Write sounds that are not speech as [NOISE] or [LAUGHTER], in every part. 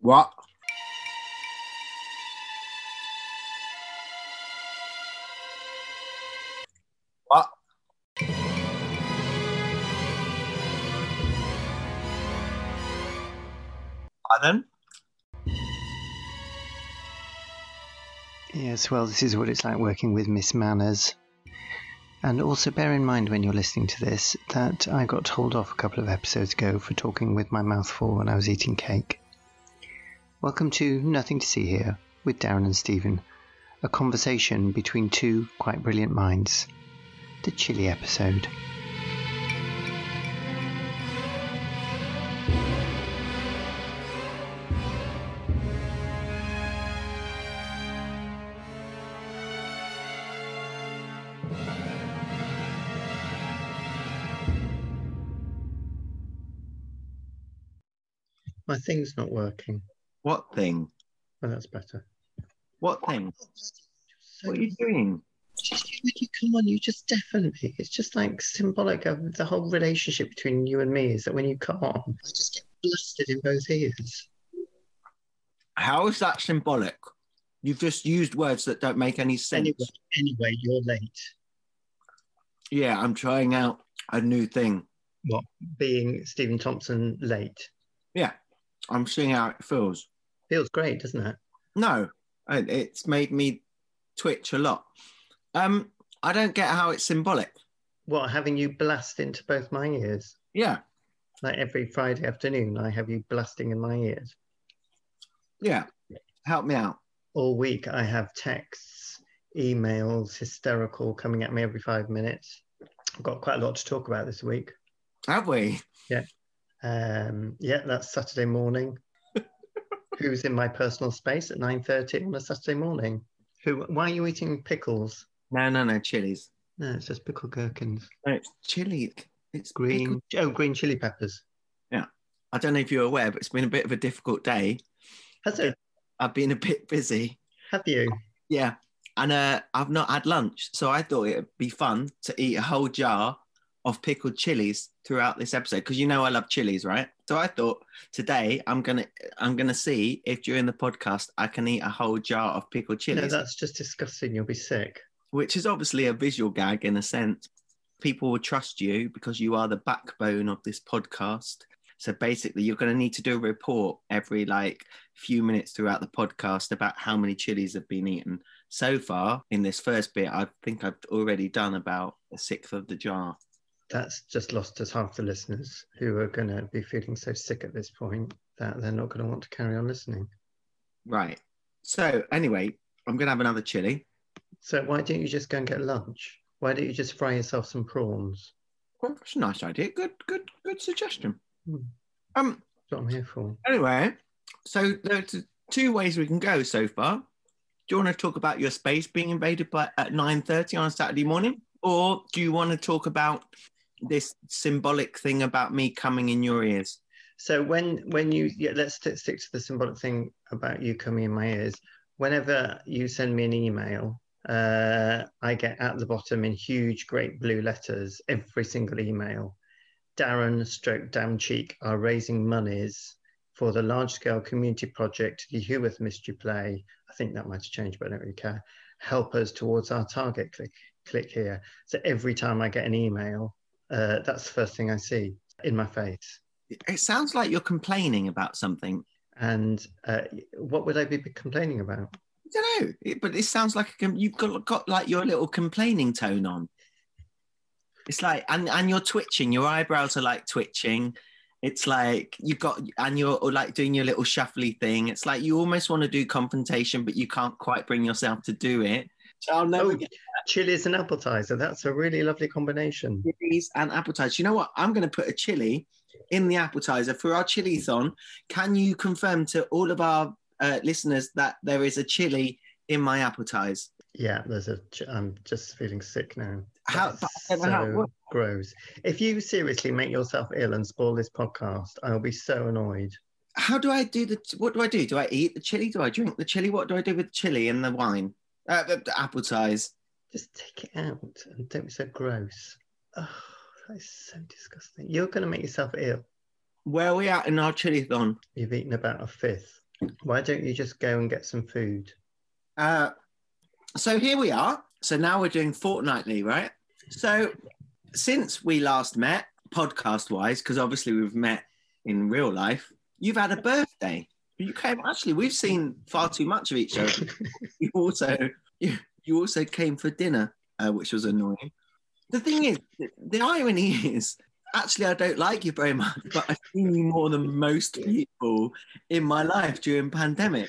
What? What? Pardon? Yes, well, this is what it's like working with Miss Manners. And also bear in mind when you're listening to this that I got told off a couple of episodes ago for talking with my mouth full when I was eating cake. Welcome to Nothing to See Here with Darren and Stephen, a conversation between two quite brilliant minds. The chili episode. My thing's not working. What thing? Oh, that's better. What thing? So What are you doing? just you come on, you just deafen me. It's just like symbolic of the whole relationship between you and me is that when you come on, I just get blasted in both ears. How is that symbolic? You've just used words that don't make any sense. Anyway, anyway, you're late. Yeah, I'm trying out a new thing. What? Being Stephen Thompson late Yeah, I'm seeing how it feels. Feels great, doesn't it? No, it's made me twitch a lot. Um, I don't get how it's symbolic. What? Having you blast into both my ears Yeah, like every Friday afternoon, I have you blasting in my ears. yeah. Help me out. All week, I have texts, emails, hysterical coming at me every five minutes. I've got quite a lot to talk about this week. Have we? Yeah. Um, yeah, that's Saturday morning. Who's in my personal space at 9.30 on a Saturday morning? Who? Why are you eating pickles? No, no, no. Chilies. No, it's just pickled gherkins. No, it's chili. It's Green, pickled- oh, green chili peppers. Yeah. I don't know if you're aware, but it's been a bit of a difficult day. Has it? I've been a bit busy. Have you? Yeah. And uh, I've not had lunch. So I thought it'd be fun to eat a whole jar of pickled chilies throughout this episode because you know I love chilies, right? So I thought today I'm gonna I'm gonna see if during the podcast I can eat a whole jar of pickled chilies. No, that's just disgusting. You'll be sick. which is obviously a visual gag in a sense. People will trust you because you are the backbone of this podcast. So basically, you're going to need to do a report every like few minutes throughout the podcast about how many chilies have been eaten. So far, in this first bit, I think I've already done about a sixth of the jar. That's just lost us half the listeners who are going to be feeling so sick at this point that they're not going to want to carry on listening. Right. So anyway, I'm going to have another chili. So why don't you just go and get lunch? Why don't you just fry yourself some prawns? Well, that's a nice idea. Good, good, good suggestion. Hmm. Um. That's what I'm here for. Anyway, so there's two ways we can go so far. Do you want to talk about your space being invaded by at 9:30 on a Saturday morning, or do you want to talk about this symbolic thing about me coming in your ears? So when when you yeah, let's t- stick to the symbolic thing about you coming in my ears. Whenever you send me an email, uh, I get at the bottom in huge, great blue letters every single email. Darren Stroke Damn Cheek are raising monies for the large-scale community project, the Hewith Mystery Play. I think that might have changed, but I don't really care. Help us towards our target. Click click here. So every time I get an email, uh, that's the first thing I see in my face. It sounds like you're complaining about something. And uh, what would I be complaining about? I don't know, it- but it sounds like a, you've got, got like your little complaining tone on. It's like, and and you're twitching. Your eyebrows are like twitching. It's like you've got, and you're like doing your little shuffly thing. It's like you almost want to do confrontation, but you can't quite bring yourself to do it. I'll never Oh, get chilies and appetizer. That's a really lovely combination. chilies and appetizer. You know what? I'm going to put a chili in the appetizer for our chili thon. Can you confirm to all of our uh, listeners that there is a chili in my appetizer? Yeah, there's a. I'm just feeling sick now. How- I how so gross. If you seriously make yourself ill and spoil this podcast, I'll be so annoyed. how do I do the? What do I do? Do I eat the chili? Do I drink the chili? What do I do with the chili and the wine? Uh, appetizer. Just take it out and don't be so gross. Oh, that is so disgusting. You're going to make yourself ill. Where are we at in our chili thon? You've eaten about a fifth. Why don't you just go and get some food? Uh, so here we are. So now we're doing fortnightly, right? So since we last met, podcast wise, because obviously we've met in real life, you've had a birthday. You came actually. We've seen far too much of each other. [LAUGHS] you also you, you also came for dinner, uh, which was annoying. The thing is, the, irony [LAUGHS] is, actually, I don't like you very much, but I've seen you more than most people in my life during pandemic.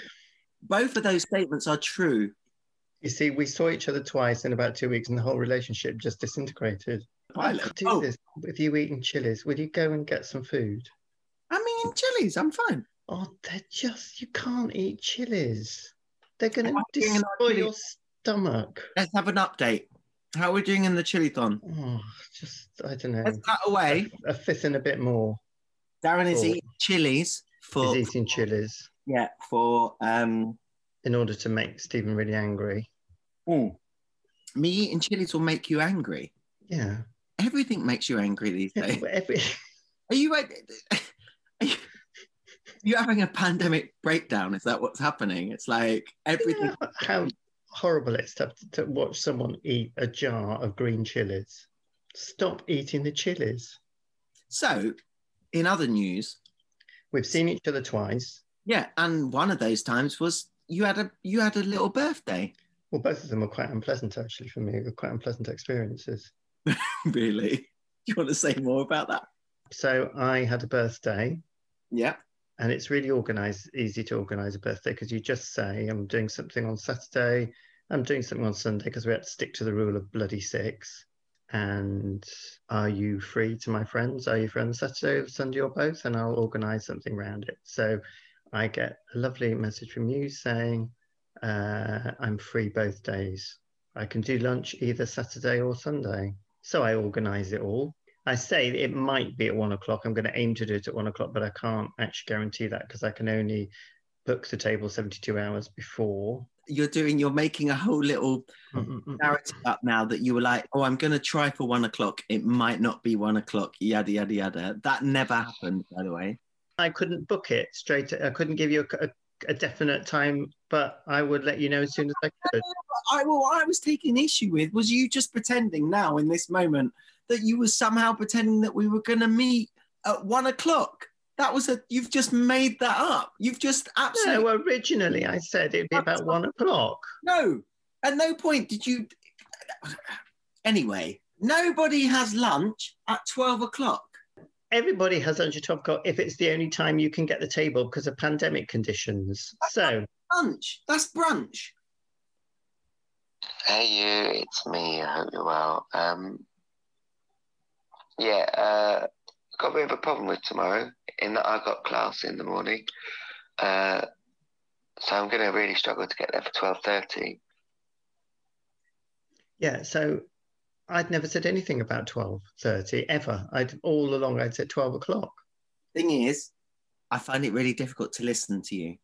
Both of those statements are true. You see, we saw each other twice in about two weeks, and the whole relationship just disintegrated. Pilot. do Oh. this with you eating chilies? Will you go and get some food? I mean, chilies. I'm fine. Oh, they're just you can't eat chilies. They're going to Am I doing an destroy your stomach. Let's have an update. How are we doing in the chili thon? Oh, just I don't know. Let's cut away. A fifth and a bit more Darren is eating chilies for is eating chilies yeah for um. in order to make Stephen really angry. Me eating chilies will make you angry. Yeah. Everything makes you angry these Yeah, days. but every, Are you, [LAUGHS] are you you having a pandemic breakdown? Is that what's happening? It's like everything. how horrible it's to, to watch someone eat a jar of green chilies. Stop eating the chilies. So, in other news, We've seen each other twice. yeah, and one of those times was you had a you had a little birthday. Well, both of them were quite unpleasant actually for me. Were quite unpleasant experiences. [LAUGHS] really? Do you want to say more about that? So I had a birthday, Yeah. And it's really organized, easy to organize a birthday because you just say, "I'm doing something on Saturday. I'm doing something on Sunday," because we had to stick to the rule of bloody six. And are you free to my friends? Are you free on Saturday, or Sunday, or both? And I'll organize something around it. So I get a lovely message from you saying, uh, I'm free both days. I can do lunch either Saturday or Sunday. So I organize it all. I say it might be at one o'clock. I'm going to aim to do it at one o'clock, but I can't actually guarantee that because I can only book the table 72 hours before. You're doing. You're making a whole little Mm-mm-mm. narrative up now that you were like, oh, I'm going to try for one o'clock. It might not be one o'clock. Yada yada yada. That never happened, by the way. I couldn't book it straight. I couldn't give you a, a, a definite time, but I would let you know as soon as I could. [LAUGHS] I well, what I was taking issue with was you just pretending now in this moment that you were somehow pretending that we were going to meet at one o'clock. That was a. You've just made that up. You've just absolutely No, originally I said it'd be about one o'clock. no. At no point did you. Anyway, nobody has lunch at twelve o'clock. Everybody has lunch at 12 o'clock if it's the only time you can get the table because of pandemic conditions. So Lunch. That's brunch. Hey you, it's me. I hope you're well. Um, yeah, uh, got a bit of a problem with tomorrow in that I got class in the morning, uh, so I'm going to really struggle to get there for twelve thirty. Yeah, so I'd never said anything about twelve thirty ever. I'd all along I'd said twelve o'clock. Thing is, I find it really difficult to listen to you.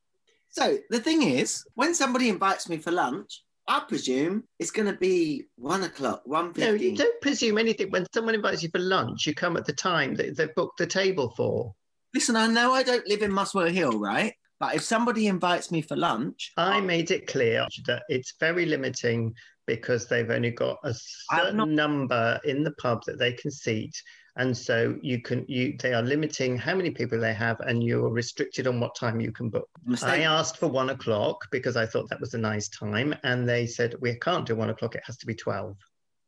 So the thing is, when somebody invites me for lunch, I presume it's going to be one o'clock, one No, you don't presume anything. When someone invites you for lunch, you come at the time that they've booked the table for. Listen, I know I don't live in Muswell Hill, right? But if somebody invites me for lunch, I made it clear that it's very limiting because they've only got a certain not- number in the pub that they can seat. And so you can you they are limiting how many people they have and you're restricted on what time you can book. I asked for one o'clock because I thought that was a nice time, and they said we can't do one o'clock. It has to be twelve.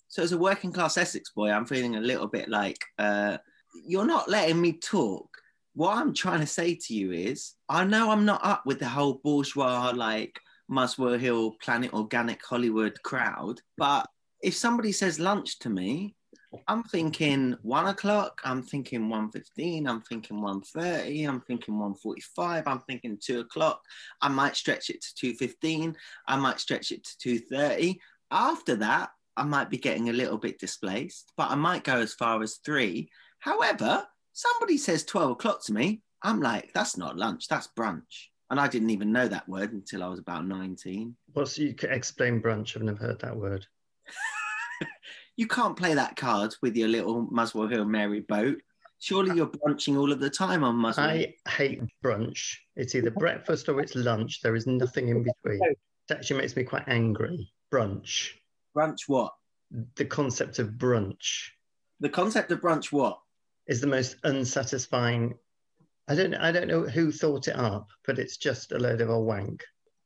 So as a working class Essex boy, I'm feeling a little bit like uh, you're not letting me talk. What I'm trying to say to you is, I know I'm not up with the whole bourgeois like Muswell Hill, Planet Organic Hollywood crowd, but if somebody says lunch to me, I'm thinking one o'clock. I'm thinking one fifteen. I'm thinking one thirty. I'm thinking one forty-five. I'm thinking two o'clock. I might stretch it to two fifteen. I might stretch it to two thirty. After that, I might be getting a little bit displaced, but I might go as far as three. However, somebody says 12 o'clock to me, I'm like, that's not lunch, that's brunch. And I didn't even know that word until I was about 19. What's you can explain brunch? I've never heard that word. [LAUGHS] You can't play that card with your little Muswell Hill Mary boat. Surely you're brunching all of the time on Muslim. I hate brunch. It's either [LAUGHS] breakfast or it's lunch. There is nothing in between. It actually makes me quite angry. Brunch. Brunch what? The concept of brunch The concept of brunch what? is the most unsatisfying. I don't I don't know who thought it up, but it's just a load of a wank.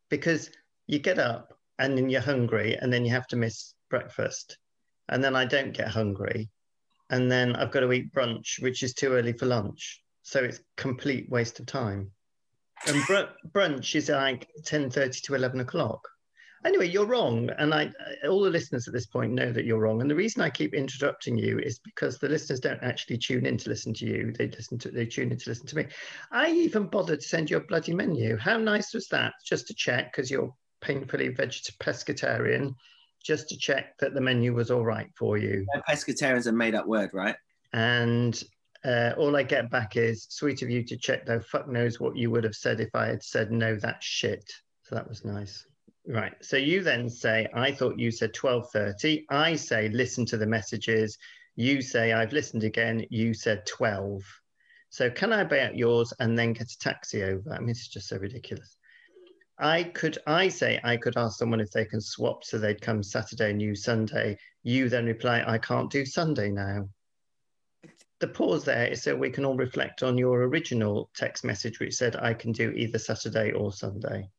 Because you get up and then you're hungry and then you have to miss breakfast. And then I don't get hungry. And then I've got to eat brunch, which is too early for lunch. So it's complete waste of time. And br- brunch is like 10.30 to 11 o'clock. Anyway, you're wrong. And I, all the listeners at this point know that you're wrong. And the reason I keep interrupting you is because the listeners don't actually tune in to listen to you. They listen to, they tune in to listen to me. I even bothered to send you a bloody menu. How nice was that? Just to check, because you're painfully veget- pescatarian, just to check that the menu was all right for you. Pescatarian's a made up word, right? And uh, all I get back is sweet of you to check, though. Fuck knows what you would have said if I had said no, that shit. So that was nice. Right. So you then say, I thought you said 12:30. I say, listen to the messages. You say, I've listened again. You said 12. So can I buy out yours and then get a taxi over? I mean, it's just so ridiculous. I could, I say, I could ask someone if they can swap so they'd come Saturday and you Sunday. You then reply, I can't do Sunday now. The pause there is so we can all reflect on your original text message, which said, I can do either Saturday or Sunday.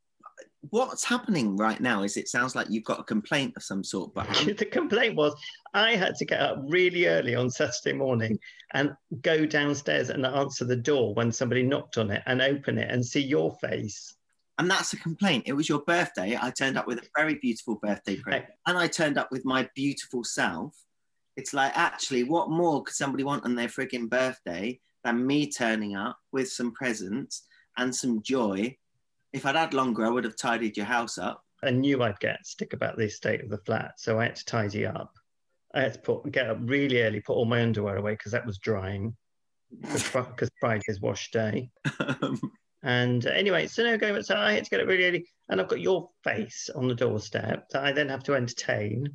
What's happening right now is it sounds like you've got a complaint of some sort, but [LAUGHS] the complaint was I had to get up really early on Saturday morning and go downstairs and answer the door when somebody knocked on it and open it and see your face. And that's a complaint. It was your birthday. I turned up with a very beautiful birthday present, and I turned up with my beautiful self. It's like, actually, what more could somebody want on their frigging birthday than me turning up with some presents and some joy? If I'd had longer, I would have tidied your house up. I knew I'd get stick about the state of the flat, so I had to tidy up. I had to put get up really early, put all my underwear away because that was drying, because Friday's wash day. [LAUGHS] Um, And anyway, so no going, so I had to get up really early, and I've got your face on the doorstep that I then have to entertain,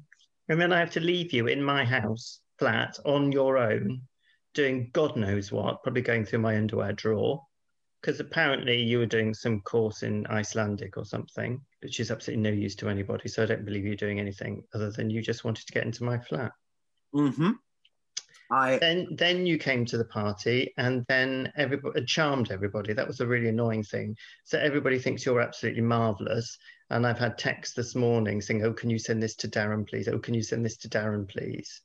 and then I have to leave you in my house flat on your own, doing God knows what, probably going through my underwear drawer, because apparently you were doing some course in Icelandic or something, which is absolutely no use to anybody. So I don't believe you're doing anything other than you just wanted to get into my flat. hmm I Then, then you came to the party, and then everybody charmed everybody. That was a really annoying thing. So everybody thinks you're absolutely marvelous. And I've had texts this morning saying, "Oh, can you send this to Darren, please? Oh, can you send this to Darren, please?"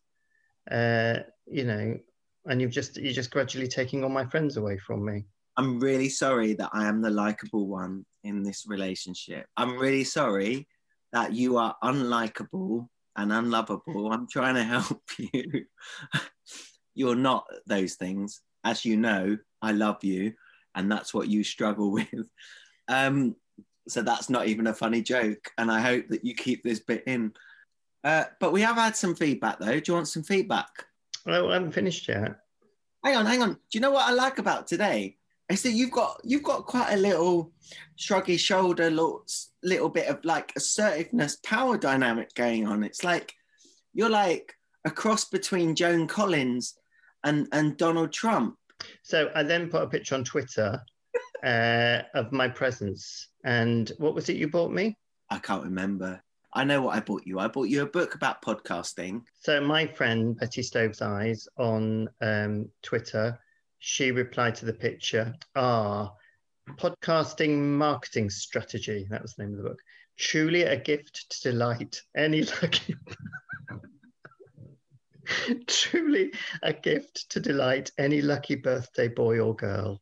Uh, you know, and you've just you're just gradually taking all my friends away from me. I'm really sorry that I am the likable one in this relationship. I'm really sorry that you are unlikable and unlovable. I'm trying to help [LAUGHS] you. You're not those things. As you know, I love you, and that's what you struggle [LAUGHS] with. Um, so that's not even a funny joke, and I hope that you keep this bit in. Uh, but we have had some feedback though. Do you want some feedback? Oh, I haven't finished yet. hang on, hang on. Do you know what I like about today? Is that you've got you've got quite a little shruggy shoulder, little, little bit of like assertiveness, power dynamic going on. It's like you're like a cross between Joan Collins and and Donald Trump. So I then put a picture on Twitter [LAUGHS] uh, of my presents. And what was it you bought me? I can't remember. I know what I bought you. I bought you a book about podcasting. So my friend Betty Stove's Eyes on um, Twitter, she replied to the picture. Ah, podcasting marketing strategy. That was the name of the book. Truly a gift to delight any [LAUGHS] lucky. [LAUGHS] Truly a gift to delight any lucky birthday boy or girl.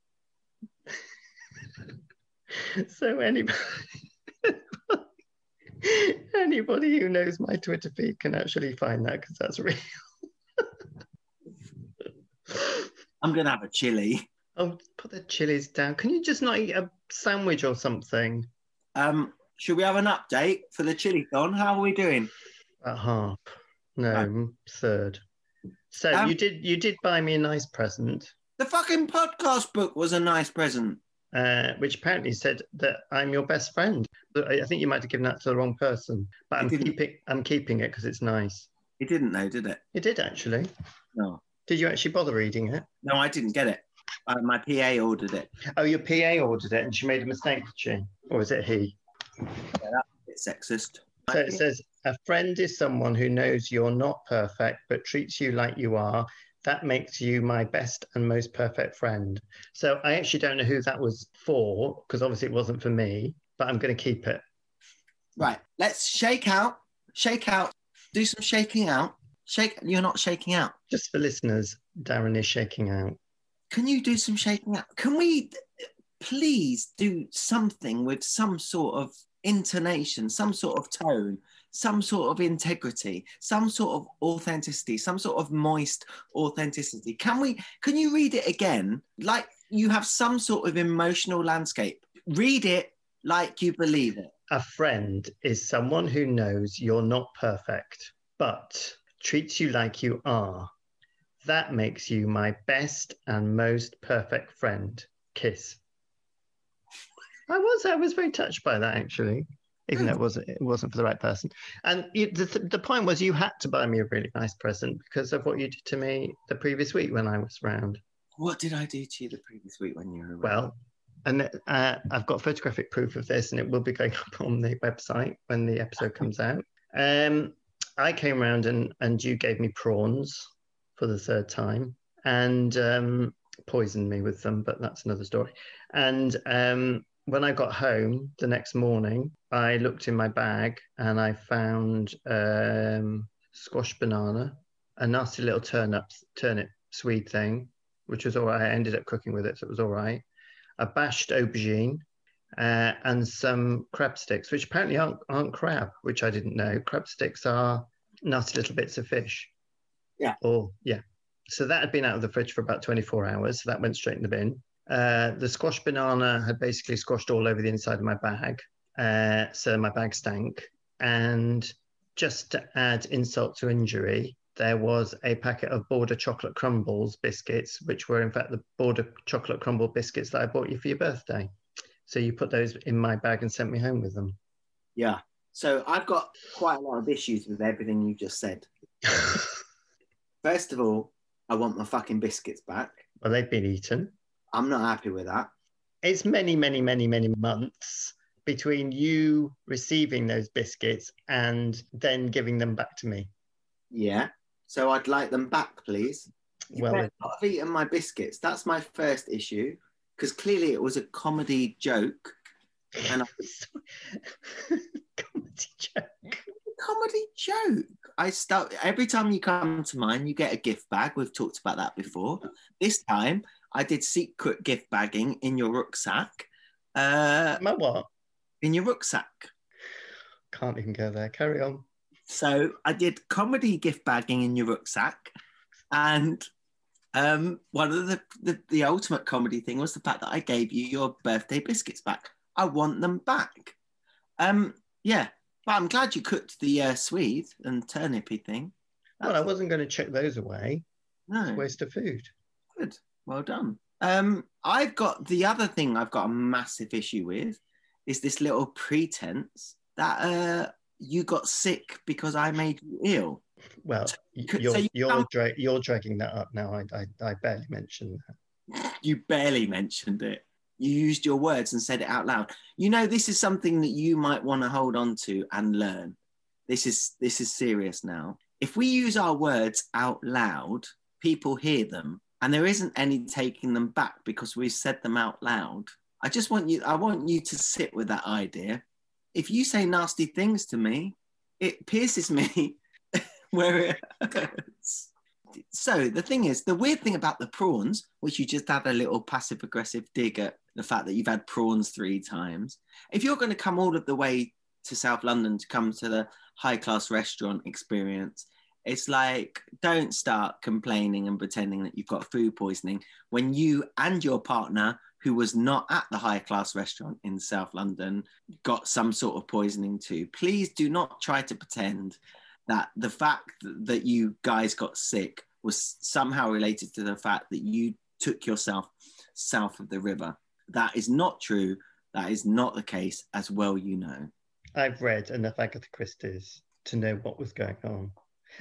[LAUGHS] so anybody. Anybody who knows my Twitter feed can actually find that because that's real. I'm gonna have a chili. Oh, put the chilies down. Can you just not eat a sandwich or something? Um, should we have an update for the chili thon? How are we doing? At half. No, Right. third. So Um, you did you did buy me a nice present, The fucking podcast book was a nice present. uh, which apparently said that I'm your best friend. But I I think you might have given that to the wrong person. But I'm keeping I'm keeping it because it's nice. It didn't know, did it? It did actually. No. Did you actually bother reading it? No, I didn't get it. Uh, my PA ordered it. Oh, your PA ordered it and she made a mistake, did she? Or was it he? It's sexist. So it says, a friend is someone who knows you're not perfect, but treats you like you are. That makes you my best and most perfect friend. So I actually don't know who that was for, because obviously it wasn't for me, but I'm going to keep it. Right, let's shake out, shake out, do some shaking out. Shake, you're not shaking out. Just for listeners, Darren is shaking out. Can you do some shaking out? Can we please do something with some sort of intonation, some sort of tone, some sort of integrity, some sort of authenticity, some sort of moist authenticity? Can we can you read it again? Like you have some sort of emotional landscape. Read it like you believe it. A friend is someone who knows you're not perfect, but treats you like you are. That makes you my best and most perfect friend. Kiss. I was I was very touched by that actually, even though it wasn't it wasn't for the right person. And you, the the point was you had to buy me a really nice present because of what you did to me the previous week when I was around. What did I do to you the previous week when you were around? Well, and uh, I've got photographic proof of this, and it will be going [LAUGHS] up on the website when the episode comes out. Um, I came around and and you gave me prawns for the third time and um, poisoned me with them, but that's another story. And um, when I got home the next morning, I looked in my bag and I found um, squash banana, a nasty little turnip turnip swede thing, which was all right. I ended up cooking with it, so it was all right. A bashed aubergine. Uh, and some crab sticks, which apparently aren't, aren't crab, which I didn't know. Crab sticks are nasty little bits of fish. Yeah. Or, yeah. So that had been out of the fridge for about 24 hours. So that went straight in the bin. Uh, the squash banana had basically squashed all over the inside of my bag. Uh, so my bag stank. And just to add insult to injury, there was a packet of Border chocolate crumbles biscuits, which were in fact the Border chocolate crumble biscuits that I bought you for your birthday. So you put those in my bag and sent me home with them. Yeah. So I've got quite a lot of issues with everything you just said. [LAUGHS] First of all, I want my fucking biscuits back. well, they've been eaten. I'm not happy with that. It's many, many, many, many months between you receiving those biscuits and then giving them back to me. Yeah. So I'd like them back, please. You Well, better not have eaten my biscuits. That's my first issue. Because clearly it was a comedy joke. And I, [LAUGHS] [LAUGHS] comedy joke. comedy joke. I start every time you come to mine, you get a gift bag. We've talked about that before. This time I did secret gift bagging in your rucksack. Uh, My what? in your rucksack. Can't even go there. Carry on. So I did comedy gift bagging in your rucksack, and um, one of the, the the ultimate comedy thing was the fact that I gave you your birthday biscuits back. I want them back. Um, yeah, but I'm glad you cooked the uh, Swede and turnipy thing. Well, I wasn't going to chuck those away. No, Waste of food. good, well done. Um, I've got the other thing I've got a massive issue with is this little pretense that uh, you got sick because I made you ill. Well, you're so you you're dra- you're dragging that up now. I, I I barely mentioned that. You barely mentioned it. You used your words and said it out loud. You know, this is something that you might want to hold on to and learn. This is this is serious now. If we use our words out loud, people hear them, and there isn't any taking them back because we've said them out loud. I just want you. I want you to sit with that idea. If you say nasty things to me, it pierces me [LAUGHS] [LAUGHS] where it hurts. So the thing is, the weird thing about the prawns, which you just had a little passive aggressive dig at the fact that you've had prawns three times. If you're going to come all of the way to South London to come to the high class restaurant experience, it's like don't start complaining and pretending that you've got food poisoning when you and your partner, who was not at the high class restaurant in South London, got some sort of poisoning too. Please do not try to pretend that the fact that you guys got sick was somehow related to the fact that you took yourself south of the river. That is not true. That is not the case, as well you know. I've read enough Agatha Christie's to know what was going on.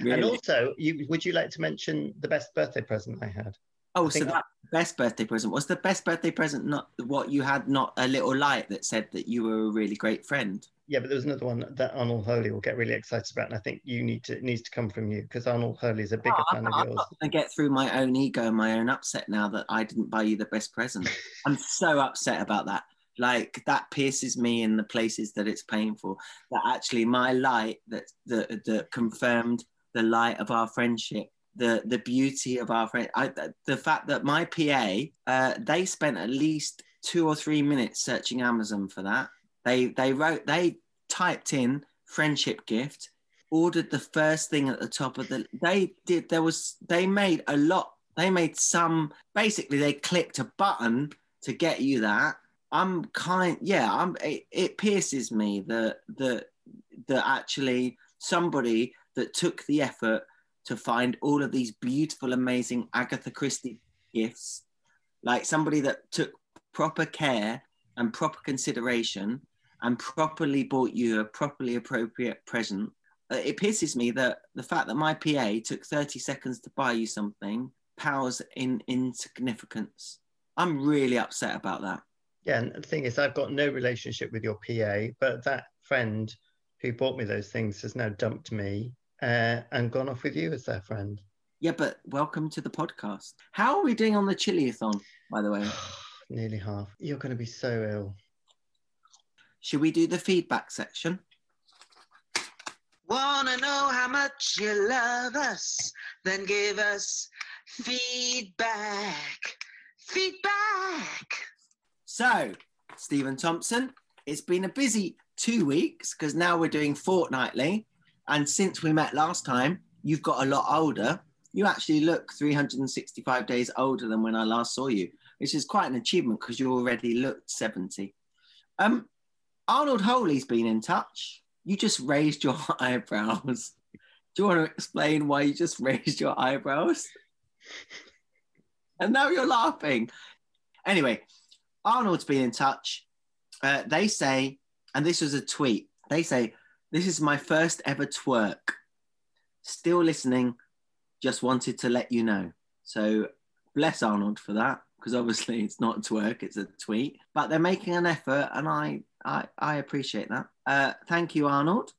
Really? And also, you, would you like to mention the best birthday present I had? Oh, I so that best birthday present was the best birthday present not what you had, not a little light that said that you were a really great friend. Yeah, but there's another one that Arnold Hurley will get really excited about, and I think you need to it needs to come from you because Arnold Hurley is a bigger Oh, fan I'm, of I'm not going to get through my own ego and my own upset now that I didn't buy you the best present. [LAUGHS] I'm so upset about that. Like that pierces me in the places that it's painful. That actually my light that that, that confirmed the light of our friendship, the the beauty of our friend. I, the fact that my PA, uh, they spent at least two or three minutes searching Amazon for that. They they wrote they typed in friendship gift ordered the first thing at the top of the they did there was they made a lot they made some basically they clicked a button to get you that i'm kind yeah i'm it, it pierces me that that that actually somebody that took the effort to find all of these beautiful amazing agatha christie gifts like somebody that took proper care and proper consideration and properly bought you a properly appropriate present uh, it pisses me that the fact that my PA took 30 seconds to buy you something powers in insignificance. I'm really upset about that. Yeah, and the thing is, I've got no relationship with your PA, but that friend who bought me those things has now dumped me uh, and gone off with you as their friend. Yeah, but welcome to the podcast. How are we doing on the chiliathon, by the way? [SIGHS] Nearly half. You're going to be so ill. Should we do the feedback section? Wanna know how much you love us? Then give us feedback. Feedback. So, Stephen Thompson, it's been a busy two weeks because now we're doing fortnightly. And since we met last time, you've got a lot older. You actually look 365 days older than when I last saw you, which is quite an achievement because you already looked 70. Um, Arnold Holy's been in touch. You just raised your [LAUGHS] eyebrows. Do you want to explain why you just raised your eyebrows? And now you're laughing. Anyway, Arnold's been in touch. Uh, they say, and this was a tweet, they say, This is my first ever twerk. Still listening, just wanted to let you know. So bless Arnold for that, because obviously it's not a twerk, it's a tweet. But they're making an effort, and I I, I appreciate that. Uh, thank you, Arnold.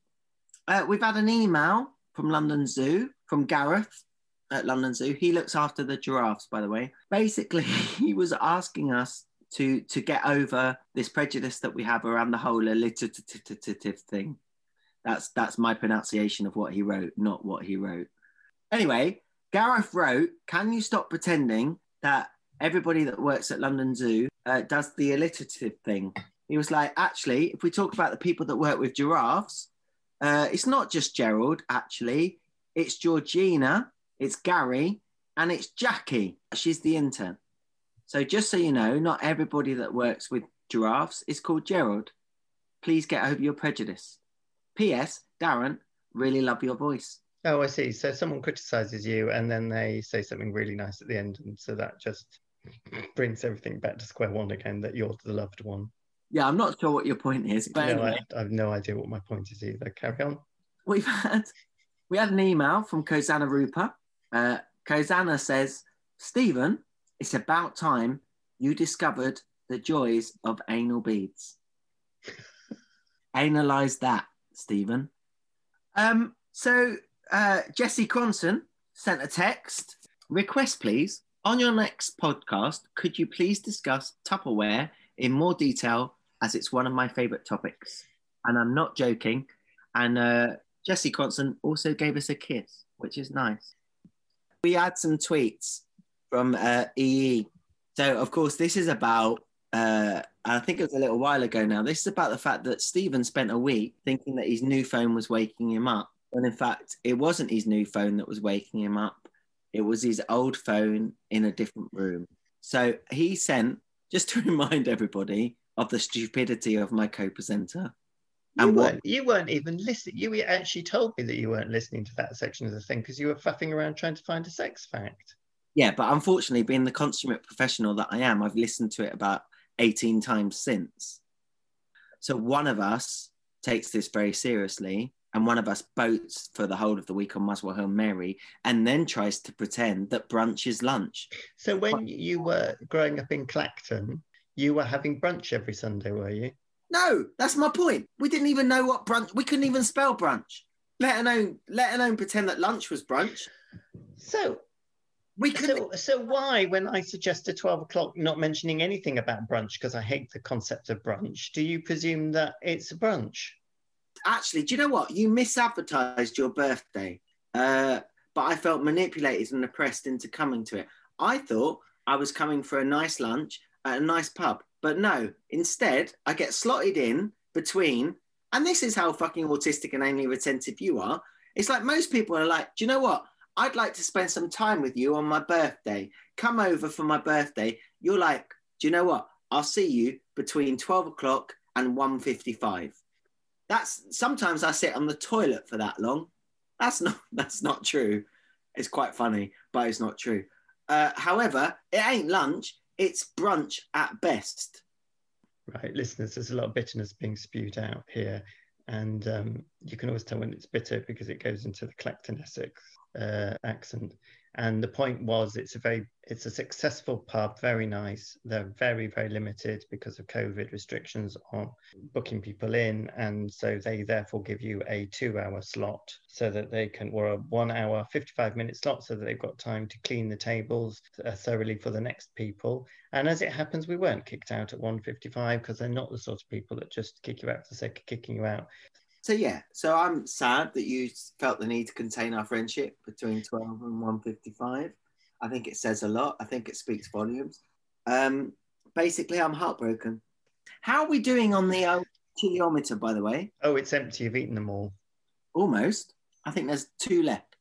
Uh, we've had an email from London Zoo, from Gareth at London Zoo. He looks after the giraffes, by the way. Basically, [LAUGHS] he was asking us to to get over this prejudice that we have around the whole alliterative thing. That's that's my pronunciation of what he wrote, not what he wrote. Anyway, Gareth wrote, "Can you stop pretending that everybody that works at London Zoo uh, does the alliterative thing?" He was like, "Actually, if we talk about the people that work with giraffes, uh, it's not just Gerald. Actually, it's Georgina, it's Gary, and it's Jackie. She's the intern. So just so you know, not everybody that works with giraffes is called Gerald. Please get over your prejudice. P.S. Darren, really love your voice. Oh, I see. So someone criticizes you and then they say something really nice at the end. And so that just brings everything back to square one again that you're the loved one. Yeah, I'm not sure what your point is, but no, anyway, I, I have no idea what my point is either. Carry on. we've had we had an email from Kosana Rupa. Uh, Kosana says, Stephen, it's about time you discovered the joys of anal beads. [LAUGHS] Analyze that, Stephen. Um, so uh, Jesse Cronson sent a text. Request, please. On your next podcast, could you please discuss Tupperware in more detail as it's one of my favorite topics? And I'm not joking. And uh, Jesse Cronson also gave us a kiss, which is nice. We had some tweets from uh, EE. So, of course, this is about, uh, I think it was a little while ago now. This is about the fact that Stephen spent a week thinking that his new phone was waking him up. When in fact, it wasn't his new phone that was waking him up, it was his old phone in a different room. So, he sent, just to [LAUGHS] remind everybody of the stupidity of my co presenter. You And what- weren't, you weren't even listening. You actually told me that you weren't listening to that section of the thing because you were faffing around trying to find a sex fact. Yeah, but unfortunately, being the consummate professional that I am, I've listened to it about 18 times since. So one of us takes this very seriously and one of us boats for the whole of the week on Muswell Hill Mary, and then tries to pretend that brunch is lunch. So when you were growing up in Clacton, you were having brunch every Sunday, were you? No, that's my point. We didn't even know what brunch. We couldn't even spell brunch. Let alone let alone pretend that lunch was brunch. So We could. So, so why, when I suggest suggested 12 o'clock, not mentioning anything about brunch because I hate the concept of brunch, do you presume that it's a brunch? actually, do you know what? You misadvertised your birthday, uh, but I felt manipulated and oppressed into coming to it. I thought I was coming for a nice lunch at a nice pub, but no. Instead, I get slotted in between, and this is how fucking autistic and anally retentive you are. It's like most people are like, do you know what? I'd like to spend some time with you on my birthday. Come over for my birthday. You're like, do you know what? I'll see you between 12 o'clock and 1.55 that's sometimes I sit on the toilet for that long. That's not [LAUGHS] that's not true. It's quite funny, but it's not true. Uh, however, it ain't lunch. It's brunch at best. Right, listeners, there's a lot of bitterness being spewed out here. And um, you can always tell when it's bitter because it goes into the Clacton Essex uh, accent. And the point was, it's a very, it's a successful pub, very nice. They're very, very limited because of COVID restrictions on booking people in, and so they therefore give you a two-hour slot so that they can, or a one-hour, fifty-five minute slot, so that they've got time to clean the tables uh, thoroughly for the next people. And as it happens, we weren't kicked out at one fifty-five because they're not the sort of people that just kick you out for the sake of kicking you out. So yeah, so I'm sad that you felt the need to contain our friendship between 12 and 155. I think it says a lot. I think it speaks volumes. Um, basically, I'm heartbroken. How are we doing on the uh, chiliometer, by the way? Oh, it's empty. You've eaten them all. Almost. I think there's two left.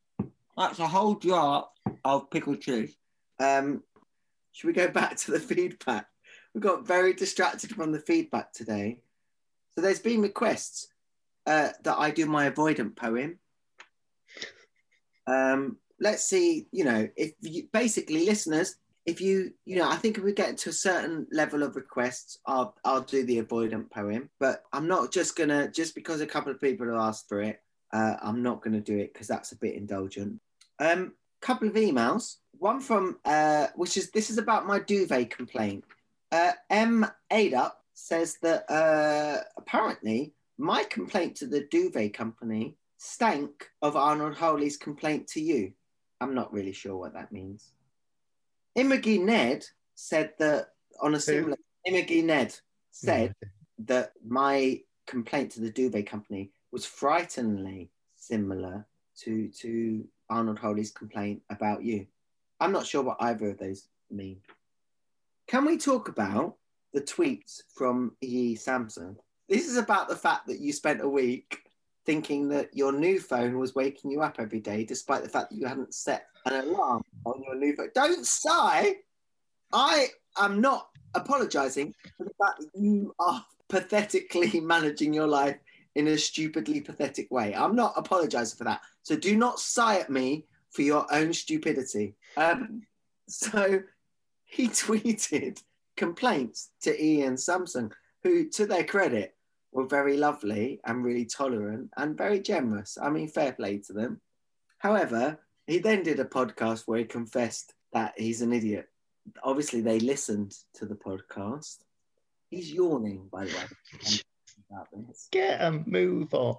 That's a whole jar of pickled cheese. Um, should we go [LAUGHS] back to the feedback? We got very distracted from the feedback today. So there's been requests uh, that I do my avoidant poem. Um, let's see, you know, if you basically listeners, if you, you know, I think if we get to a certain level of requests, I'll, I'll do the avoidant poem. But I'm not just gonna, just because a couple of people have asked for it, uh, I'm not gonna do it because that's a bit indulgent. Um, couple of emails. One from, uh, which is this is about my duvet complaint. Uh, M. Adup says that uh, apparently my complaint to the duvet company stank of Arnold Holy's complaint to you. I'm not really sure what that means. Imogi Ned said that on a similar Imogi Ned said that my complaint to the duvet company was frighteningly similar to to Arnold Holy's complaint about you. I'm not sure what either of those mean. Can we talk about the tweets from E. Samson? This is about the fact that you spent a week thinking that your new phone was waking you up every day, despite the fact that you hadn't set an alarm on your new phone. Don't sigh. I am not apologizing for the fact that you are pathetically [LAUGHS] managing your life in a stupidly pathetic way. I'm not apologizing for that. So do not sigh at me for your own stupidity. Um, so he [LAUGHS] tweeted complaints to Ian Samson, who, to their credit, were very lovely and really tolerant and very generous. I mean, fair play to them. However, he then did a podcast where he confessed that he's an idiot. Obviously, they listened to the podcast. He's yawning, by the way. Get a move on.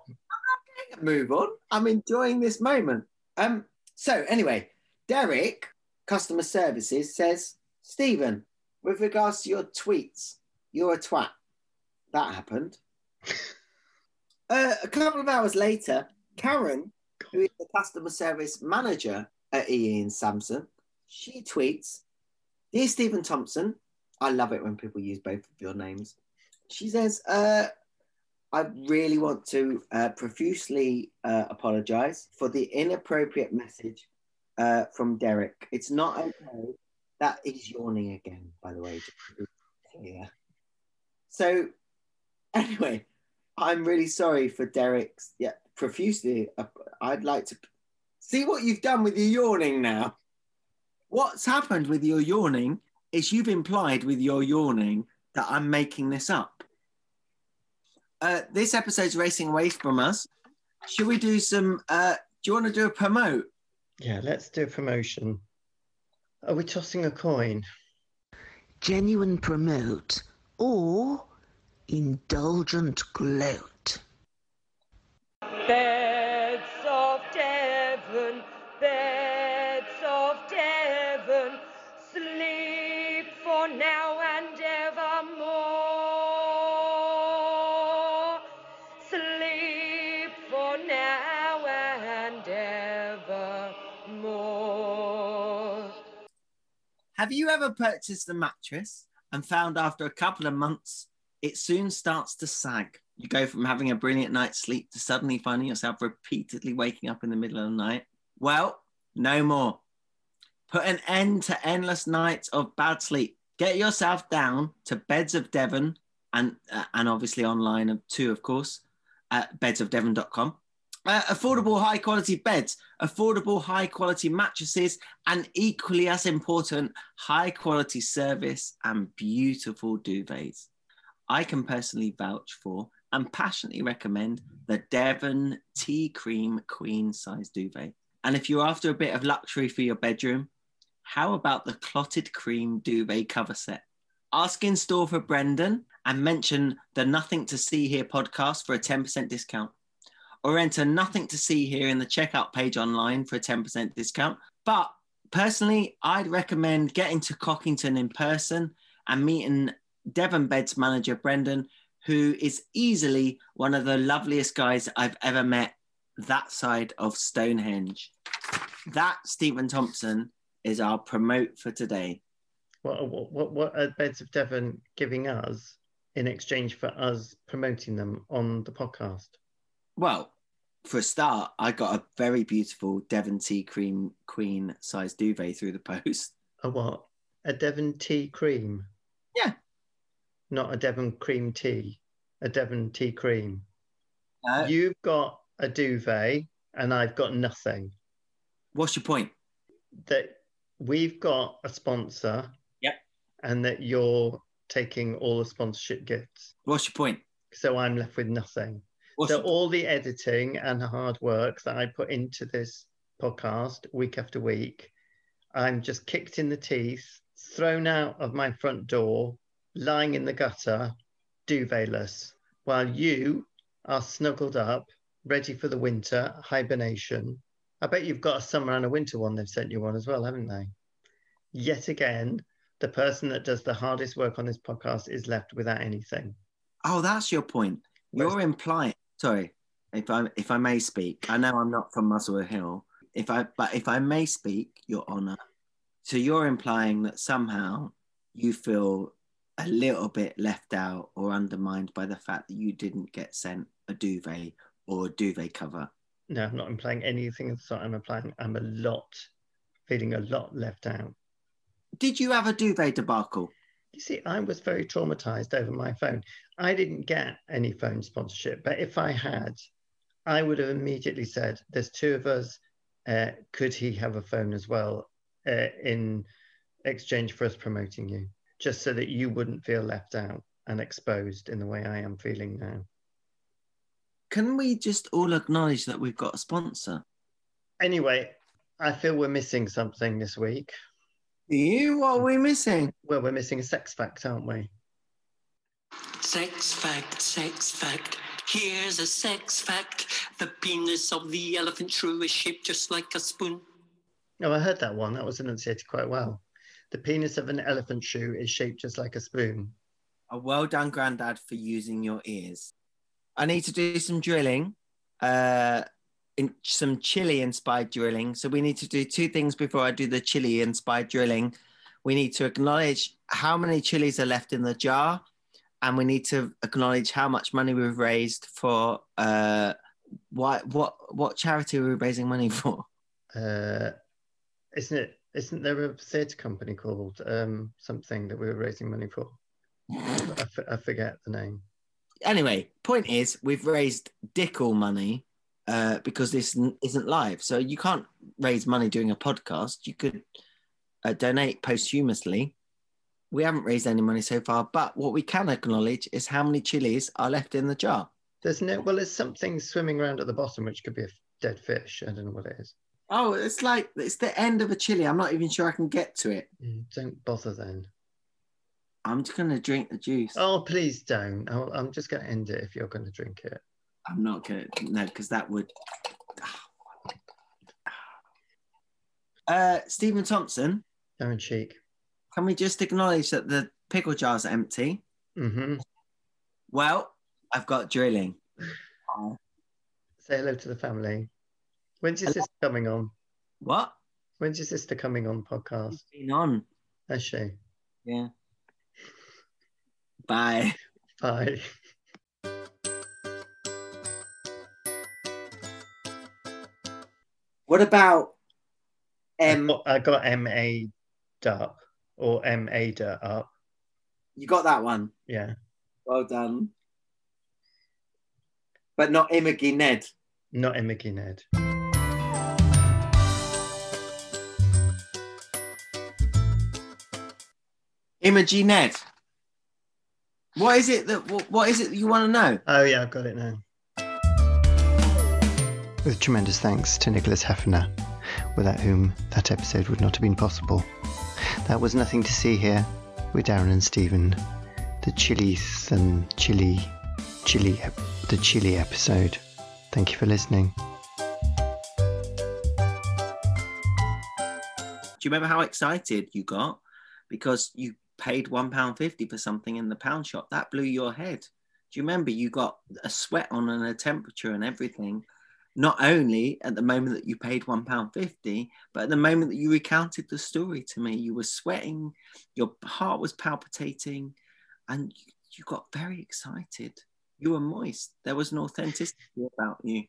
Move on. I'm enjoying this moment. Um. So anyway, Derek, customer services, says, Stephen, with regards to your tweets, you're a twat. That happened. [LAUGHS] Uh, a couple of hours later, Karen, who is the customer service manager at Ian Samson, she tweets, Dear Stephen Thompson, I love it when people use both of your names. She says, uh, I really want to uh, profusely uh, apologize for the inappropriate message uh, from Derek. It's not okay. That is yawning again, by the way. clear. So, anyway, I'm really sorry for Derek's. Yeah, profusely. uh, I'd like to see what you've done with your yawning now. What's happened with your yawning is you've implied with your yawning that I'm making this up. Uh, this episode's racing away from us. Should we do some? Uh, do you want to do a promote? Yeah, let's do a promotion. Are we tossing a coin? Genuine promote or indulgent gloat. Beds of Devon, beds of Devon, sleep for now and evermore. Sleep for now and evermore. Have you ever purchased a mattress and found after a couple of months it soon starts to sag? You go from having a brilliant night's sleep to suddenly finding yourself repeatedly waking up in the middle of the night. Well, no more. Put an end to endless nights of bad sleep. Get yourself down to Beds of Devon and uh, and obviously online too, of course, at bedsofdevon.com. Uh, affordable high quality beds, affordable high quality mattresses, and equally as important, high quality service and beautiful duvets. I can personally vouch for and passionately recommend the Devon Tea Cream Queen Size Duvet. And if you're after a bit of luxury for your bedroom, how about the Clotted Cream Duvet cover set? Ask in store for Brendan and mention the Nothing to See Here podcast for a 10% discount. Or enter Nothing to See Here in the checkout page online for a 10% discount. But personally, I'd recommend getting to Cockington in person and meeting Devon Beds manager Brendan, who is easily one of the loveliest guys I've ever met that side of Stonehenge. That Stephen Thompson is our promote for today. What, what, what, are Beds of Devon giving us in exchange for us promoting them on the podcast? Well, for a start, I got a very beautiful Devon Tea Cream Queen size duvet through the post. A what? A Devon tea cream? Yeah. Not a Devon cream tea, a Devon tea cream. Uh, You've got a duvet and I've got nothing. what's your point? That we've got a sponsor. Yep. And that you're taking all the sponsorship gifts. What's your point? So I'm left with nothing. What's so all the editing and hard work that I put into this podcast week after week, I'm just kicked in the teeth, thrown out of my front door, lying in the gutter, duvetless, while you are snuggled up, ready for the winter hibernation. I bet you've got a summer and a winter one. They've sent you one as well, haven't they? Yet again, the person that does the hardest work on this podcast is left without anything. Oh, that's your point. You're implying. Sorry, if I if I may speak. I know I'm not from Muswell Hill. If I but if I may speak, Your Honour. So you're implying that somehow you feel a little bit left out or undermined by the fact that you didn't get sent a duvet or a duvet cover. No, I'm not implying anything of the sort. I'm implying I'm a lot, feeling a lot left out. Did you have a duvet debacle? You see, I was very traumatized over my phone. I didn't get any phone sponsorship, but if I had, I would have immediately said, There's two of us. Uh, could he have a phone as well uh, in exchange for us promoting you? Just so that you wouldn't feel left out and exposed in the way I am feeling now. Can we just all acknowledge that we've got a sponsor? Anyway, I feel we're missing something this week. You? What are we missing? Well, we're missing a sex fact, aren't we? Sex fact, sex fact. Here's a sex fact. The penis of the elephant shrew is shaped just like a spoon. Oh, I heard that one. That was enunciated quite well. The penis of an elephant shoe is shaped just like a spoon. A well done, Grandad, for using your ears. I need to do some drilling, uh, in some chili inspired drilling. So we need to do two things before I do the chili inspired drilling. We need to acknowledge how many chilies are left in the jar, and we need to acknowledge how much money we've raised for uh, what what what charity are we raising money for? Uh, isn't it? Isn't there a theatre company called um, something that we were raising money for? I, f- I forget the name. anyway, point is, we've raised dick all money uh, because this n- isn't live. So you can't raise money doing a podcast. You could uh, donate posthumously. We haven't raised any money so far, but what we can acknowledge is how many chilies are left in the jar. There's no well, there's something swimming around at the bottom which could be a dead fish. I don't know what it is. Oh, it's like it's the end of a chili. I'm not even sure I can get to it. Mm, Don't bother then. I'm just gonna drink the juice. Oh, please don't. I'll, I'm just going to end it if you're going to drink it. I'm not gonna no, because that would. [SIGHS] Uh, Stephen Thompson, Darren Cheek. can we just acknowledge that the pickle jar's empty? hmm Well, I've got drilling. Say hello to the family. When's your sister coming on? What? When's your sister coming on podcast? What's been on? Has she? Yeah. Bye. Bye. What about I um? got- got M A up or M A up. You got that one. Yeah. Well done. But not Imogen Ned. Not Imogen Ned. Imogen Ned. What is it that what, what is it that you want to know? Oh, yeah, I've got it now. With tremendous thanks to Nicholas Hefferner, without whom that episode would not have been possible. That was Nothing to See Here with Darren and Stephen. The Chilies and Chili, Chili, the Chili episode. Thank you for listening. Do you remember how excited you got because you paid one pound fifty for something in the pound shop? That blew your head. Do you remember you got a sweat on and a temperature and everything? Not only at the moment that you paid one pound fifty, but at the moment that you recounted the story to me, you were sweating, your heart was palpitating, and you- you got very excited. You were moist. There was an authenticity about you.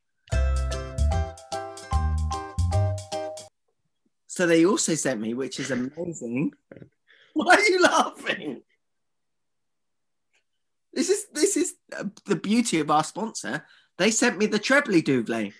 So they also sent me, which is amazing. [LAUGHS] Why are you laughing? This is this is uh, the beauty of our sponsor. They sent me the Trebly Doublet.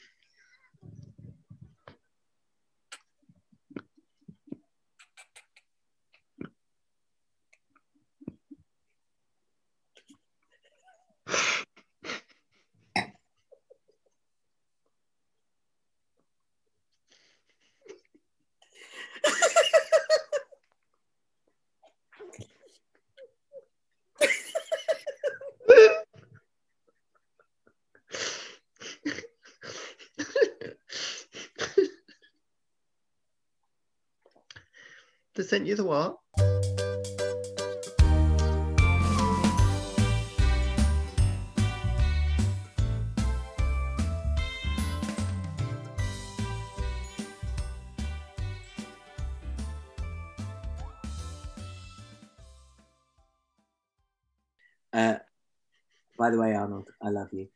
Sent you the what? Uh, by the way, Arnold, I love you.